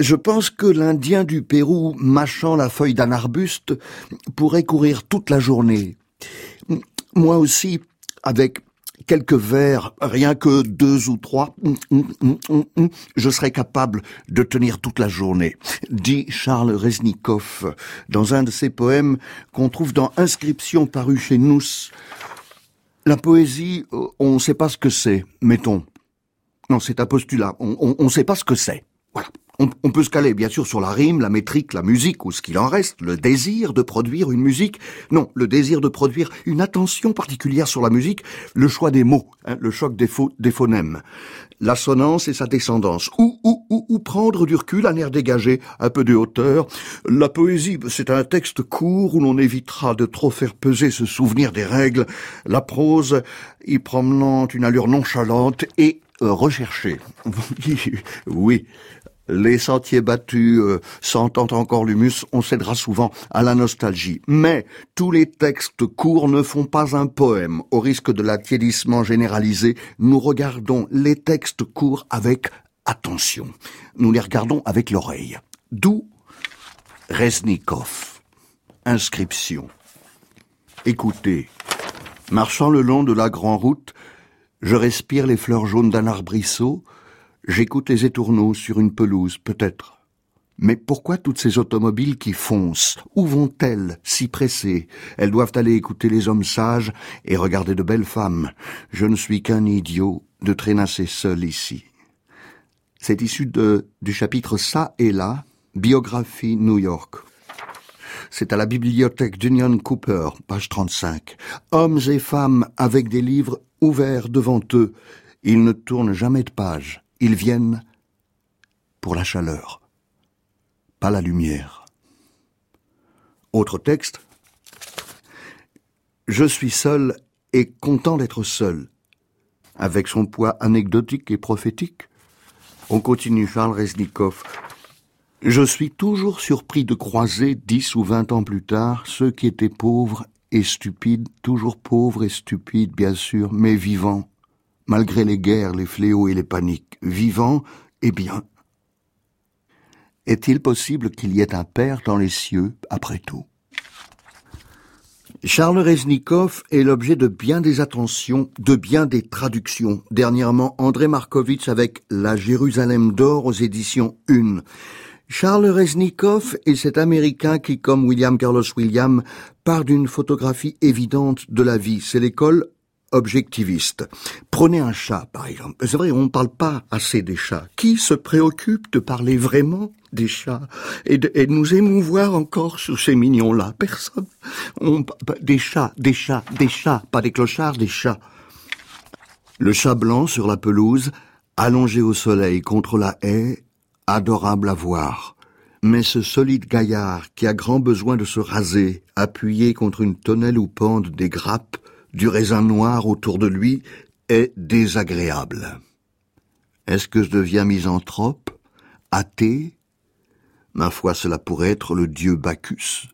Je pense que l'Indien du Pérou, mâchant la feuille d'un arbuste, pourrait courir toute la journée. Moi aussi, avec quelques vers, rien que deux ou trois, je serais capable de tenir toute la journée, dit Charles Reznikoff dans un de ses poèmes qu'on trouve dans Inscription parue chez nous. La poésie, on ne sait pas ce que c'est, mettons. Non, c'est un postulat, on ne sait pas ce que c'est. Voilà. On, peut se caler bien sûr sur la rime, la métrique, la musique ou ce qu'il en reste, le désir de produire une musique. Non, le désir de produire une attention particulière sur la musique, le choix des mots, hein, le choc des, des phonèmes, l'assonance et sa descendance. Ou, ou, ou, ou prendre du recul, un air dégagé, un peu de hauteur. La poésie, c'est un texte court où l'on évitera de trop faire peser ce souvenir des règles. La prose, y promenant une allure nonchalante et euh, recherchée. oui, les sentiers battus euh, encore l'humus, on cédera souvent à la nostalgie. Mais tous les textes courts ne font pas un poème. Au risque de l'attiédissement généralisé, nous regardons les textes courts avec attention. Nous les regardons avec l'oreille. D'où Reznikov. Inscription. Écoutez, marchant le long de la grande route, je respire les fleurs jaunes d'un arbrisseau, J'écoute les étourneaux sur une pelouse, peut-être. Mais pourquoi toutes ces automobiles qui foncent? Où vont-elles, si pressées Elles doivent aller écouter les hommes sages et regarder de belles femmes. Je ne suis qu'un idiot de traînasser seul ici. C'est issu de, du chapitre Ça et là, biographie New York. C'est à la bibliothèque d'Union Cooper, page 35. Hommes et femmes avec des livres ouverts devant eux. Ils ne tournent jamais de page. Ils viennent pour la chaleur, pas la lumière. Autre texte. Je suis seul et content d'être seul. Avec son poids anecdotique et prophétique, on continue Charles Reznikov. Je suis toujours surpris de croiser, dix ou vingt ans plus tard, ceux qui étaient pauvres et stupides, toujours pauvres et stupides, bien sûr, mais vivants, malgré les guerres, les fléaux et les paniques, vivant et bien. Est-il possible qu'il y ait un Père dans les cieux, après tout? Charles Reznikov est l'objet de bien des attentions, de bien des traductions. Dernièrement, André Markovitch avec La Jérusalem d'or aux éditions Une. Charles Reznikov est cet Américain qui, comme William Carlos William, part d'une photographie évidente de la vie. C'est l'école objectiviste. Prenez un chat, par exemple. C'est vrai, on ne parle pas assez des chats. Qui se préoccupe de parler vraiment des chats et de, nous émouvoir encore sur ces mignons-là? Personne. On, des chats, des chats, des chats, pas des clochards, des chats. Le chat blanc sur la pelouse, allongé au soleil contre la haie, adorable à voir. Mais ce solide gaillard qui a grand besoin de se raser, appuyé contre une tonnelle où pendent des grappes, du raisin noir autour de lui est désagréable. Est-ce que je deviens misanthrope, athée? Ma foi, cela pourrait être le dieu Bacchus.